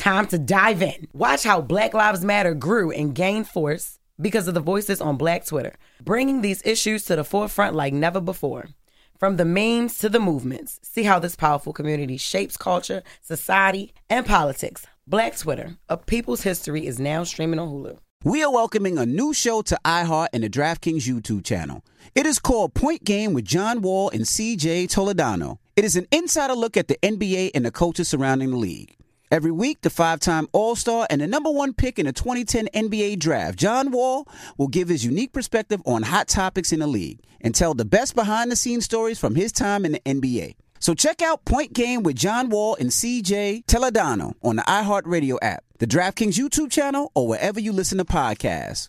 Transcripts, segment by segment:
Time to dive in. Watch how Black Lives Matter grew and gained force because of the voices on Black Twitter, bringing these issues to the forefront like never before. From the memes to the movements, see how this powerful community shapes culture, society, and politics. Black Twitter, a people's history, is now streaming on Hulu. We are welcoming a new show to iHeart and the DraftKings YouTube channel. It is called Point Game with John Wall and CJ Toledano. It is an insider look at the NBA and the coaches surrounding the league. Every week, the five time All Star and the number one pick in the 2010 NBA Draft, John Wall, will give his unique perspective on hot topics in the league and tell the best behind the scenes stories from his time in the NBA. So check out Point Game with John Wall and CJ Toledano on the iHeartRadio app, the DraftKings YouTube channel, or wherever you listen to podcasts.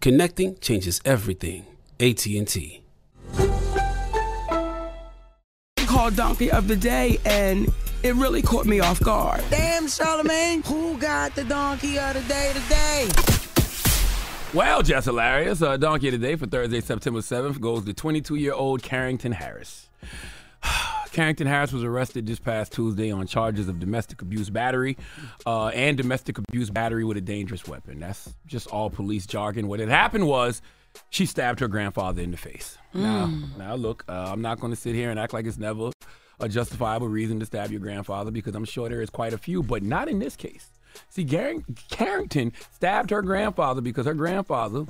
Connecting changes everything. AT&T. Called Donkey of the Day, and it really caught me off guard. Damn, Charlamagne, who got the Donkey of the Day today? Well, just hilarious. Uh, donkey of the Day for Thursday, September 7th goes to 22-year-old Carrington Harris. Carrington Harris was arrested this past Tuesday on charges of domestic abuse battery uh, and domestic abuse battery with a dangerous weapon. That's just all police jargon. What had happened was she stabbed her grandfather in the face. Mm. Now, now look, uh, I'm not going to sit here and act like it's never a justifiable reason to stab your grandfather because I'm sure there is quite a few, but not in this case. See, Carrington stabbed her grandfather because her grandfather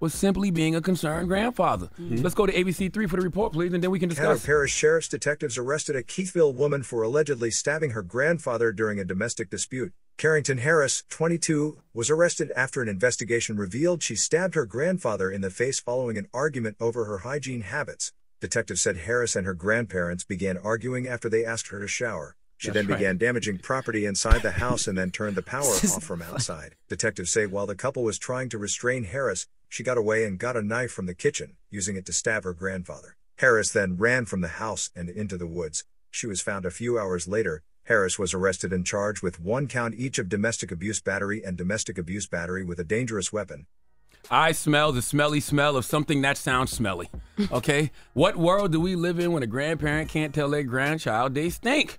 was simply being a concerned grandfather. Mm-hmm. Let's go to ABC3 for the report, please, and then we can discuss. Hanover Parish Sheriff's detectives arrested a Keithville woman for allegedly stabbing her grandfather during a domestic dispute. Carrington Harris, 22, was arrested after an investigation revealed she stabbed her grandfather in the face following an argument over her hygiene habits. Detectives said Harris and her grandparents began arguing after they asked her to shower. She That's then right. began damaging property inside the house and then turned the power off from outside. Detectives say while the couple was trying to restrain Harris, she got away and got a knife from the kitchen, using it to stab her grandfather. Harris then ran from the house and into the woods. She was found a few hours later. Harris was arrested and charged with one count each of domestic abuse battery and domestic abuse battery with a dangerous weapon. I smell the smelly smell of something that sounds smelly. Okay? what world do we live in when a grandparent can't tell their grandchild they stink?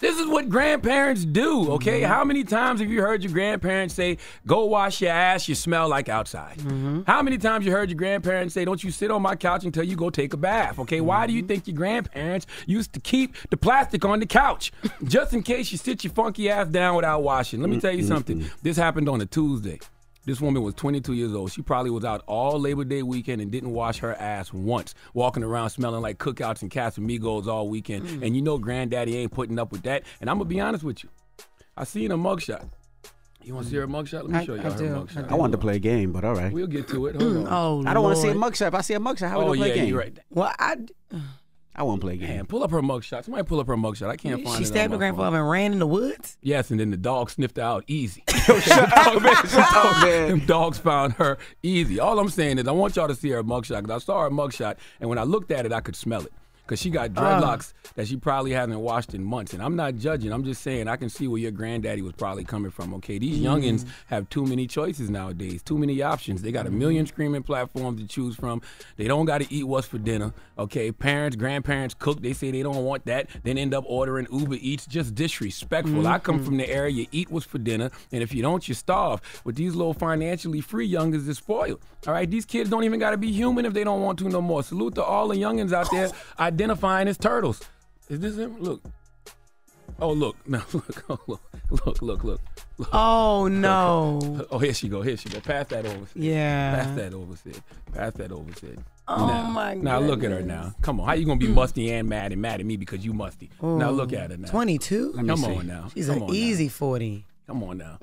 This is what grandparents do, okay? Mm-hmm. How many times have you heard your grandparents say, go wash your ass, you smell like outside? Mm-hmm. How many times you heard your grandparents say, don't you sit on my couch until you go take a bath, okay? Mm-hmm. Why do you mm-hmm. think your grandparents used to keep the plastic on the couch? Just in case you sit your funky ass down without washing. Let me tell you something. This happened on a Tuesday. This woman was 22 years old. She probably was out all Labor Day weekend and didn't wash her ass once, walking around smelling like cookouts and Casamigos all weekend. Mm. And you know, granddaddy ain't putting up with that. And I'm gonna be honest with you. I seen a mugshot. You want to see her mugshot? Let me I- show you I her do. mugshot. I wanted to play a game, but all right. We'll get to it. Hold on. Oh, I don't want to see a mugshot. If I see a mugshot, how we Oh, gonna play yeah, a game? you're right. Well, I I won't play a game. Man, pull up her mugshot. Somebody pull up her mugshot. I can't find her. she it. stabbed her on phone. grandfather and ran in the woods. Yes, and then the dog sniffed her out easy. shut up, man. Shut up, man. Them dogs found her easy. All I'm saying is I want y'all to see her mugshot because I saw her mugshot, and when I looked at it, I could smell it. Because she got ah. dreadlocks that she probably hasn't washed in months. And I'm not judging. I'm just saying I can see where your granddaddy was probably coming from. Okay, these mm. youngins have too many choices nowadays, too many options. They got a million mm-hmm. screaming platforms to choose from. They don't got to eat what's for dinner. Okay, parents, grandparents cook. They say they don't want that. Then end up ordering Uber Eats. Just disrespectful. I come from mm-hmm. the area. You eat what's for dinner, and if you don't, you starve. But these little financially free youngins is spoiled. All right, these kids don't even got to be human if they don't want to no more. Salute to all the youngins out there identifying as turtles. Is this him? Look. Oh look, no look, oh, look, look, look, look, look. Oh no. Oh, here she go, here she go. Pass that over. Sid. Yeah. Pass that over, Sid. Pass that over, Sid. Oh, now, my god. Now look at her now. Come on, how you gonna be hmm. musty and mad and mad at me because you musty? Now look at her now. 22? me Come see. on now. She's come an on easy Now. 40. Come on now.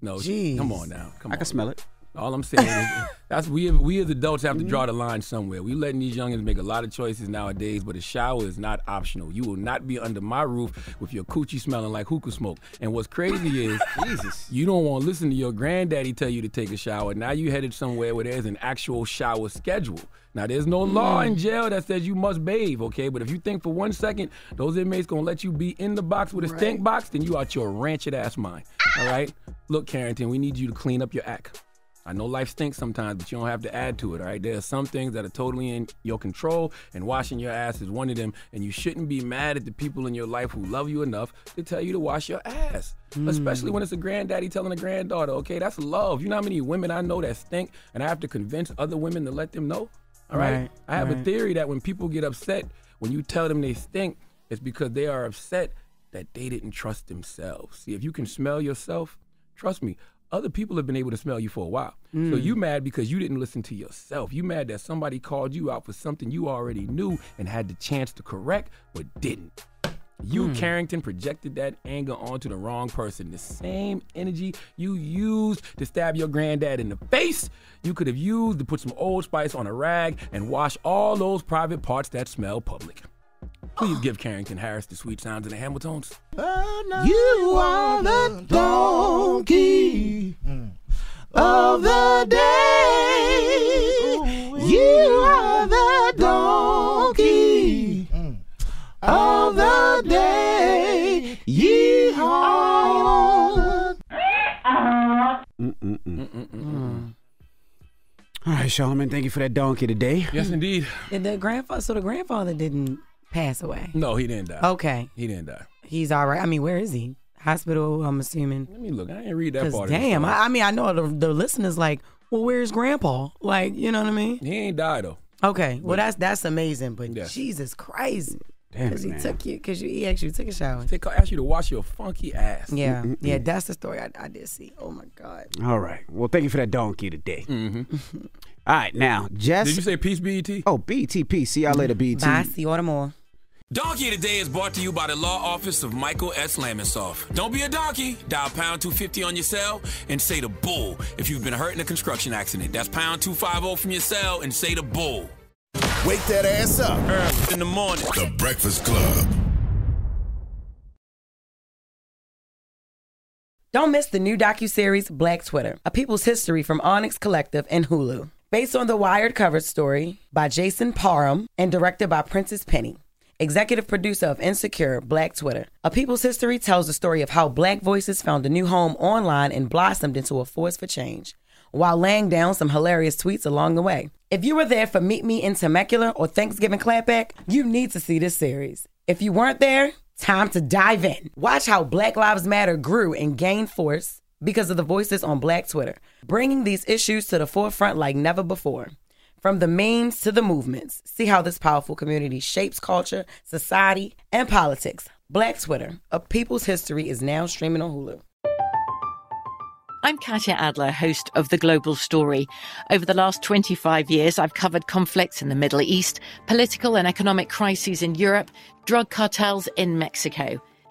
No, Jeez. come on now. Come I on. can smell it. All I'm saying is that's we we as adults have to draw the line somewhere. We letting these youngins make a lot of choices nowadays, but a shower is not optional. You will not be under my roof with your coochie smelling like hookah smoke. And what's crazy is Jesus. you don't want to listen to your granddaddy tell you to take a shower. Now you headed somewhere where there's an actual shower schedule. Now there's no law in mm. jail that says you must bathe, okay? But if you think for one second those inmates gonna let you be in the box with a stink box, then you out your rancid ass mind. All right? Look, Carrington, we need you to clean up your act. I know life stinks sometimes, but you don't have to add to it, all right? There are some things that are totally in your control, and washing your ass is one of them. And you shouldn't be mad at the people in your life who love you enough to tell you to wash your ass, hmm. especially when it's a granddaddy telling a granddaughter, okay? That's love. You know how many women I know that stink, and I have to convince other women to let them know? All right? Right, I have a theory that when people get upset, when you tell them they stink, it's because they are upset that they didn't trust themselves. See, if you can smell yourself, trust me, other people have been able to smell you for a while. So Mm. you mad because you didn't listen to yourself. You mad that somebody called you out for something you already knew and had the chance to correct but didn't. You, Carrington, projected that anger onto the wrong person. The same energy you used to stab your granddad in the face, you could have used to put some Old Spice on a rag and wash all those private parts that smell public. Please give Carrington Harris the sweet sounds of the Hamiltons. You are the donkey of the day. You are the donkey mm. of the day. Yeehaw. All right, Charlamagne, thank you for that donkey today. Yes, hmm. indeed. Did the grandfather, so the grandfather didn't pass away? No, he didn't die. Okay. He didn't die. He's all right. I mean, where is he? Hospital, I'm assuming. Let me look. I didn't read that Because part. of the damn. I, I mean, I know the, the listeners like, well, where's grandpa? Like, you know what I mean? he ain't died though. Okay, well, that's that's amazing, but Yeah. Jesus Christ. Damn Because it, he man. took you, because he actually took a shower. They call, ask you to wash your funky ass. Yeah, yeah, that's the story I, I did see. Oh my God. All right. Well, thank you for that donkey today. Mm-hmm. All right, now, Jess. Did you say peace, BET? Oh, BTP. See y'all later, BT. Bye. See you all tomorrow. Donkey Today is brought to you by the law office of Michael S. Lamonsoff. Don't be a donkey. Dial pound 250 on your cell and say the bull if you've been hurt in a construction accident. That's pound 250 from your cell and say the bull. Wake that ass up. Early in the morning. The Breakfast Club. Don't miss the new docuseries Black Twitter, A People's History from Onyx Collective and Hulu. Based on the Wired cover story by Jason Parham and directed by Prentice Penny. Executive producer of Insecure, Black Twitter. A People's History tells the story of how black voices found a new home online and blossomed into a force for change, while laying down some hilarious tweets along the way. If you were there for Meet Me in Temecula or Thanksgiving Clapback, you need to see this series. If you weren't there, time to dive in. Watch how Black Lives Matter grew and gained force because of the voices on Black Twitter, bringing these issues to the forefront like never before. From the memes to the movements, see how this powerful community shapes culture, society, and politics. Black Twitter, A People's History, is now streaming on Hulu. I'm Katya Adler, host of The Global Story. Over the last 25 years, I've covered conflicts in the Middle East, political and economic crises in Europe, drug cartels in Mexico.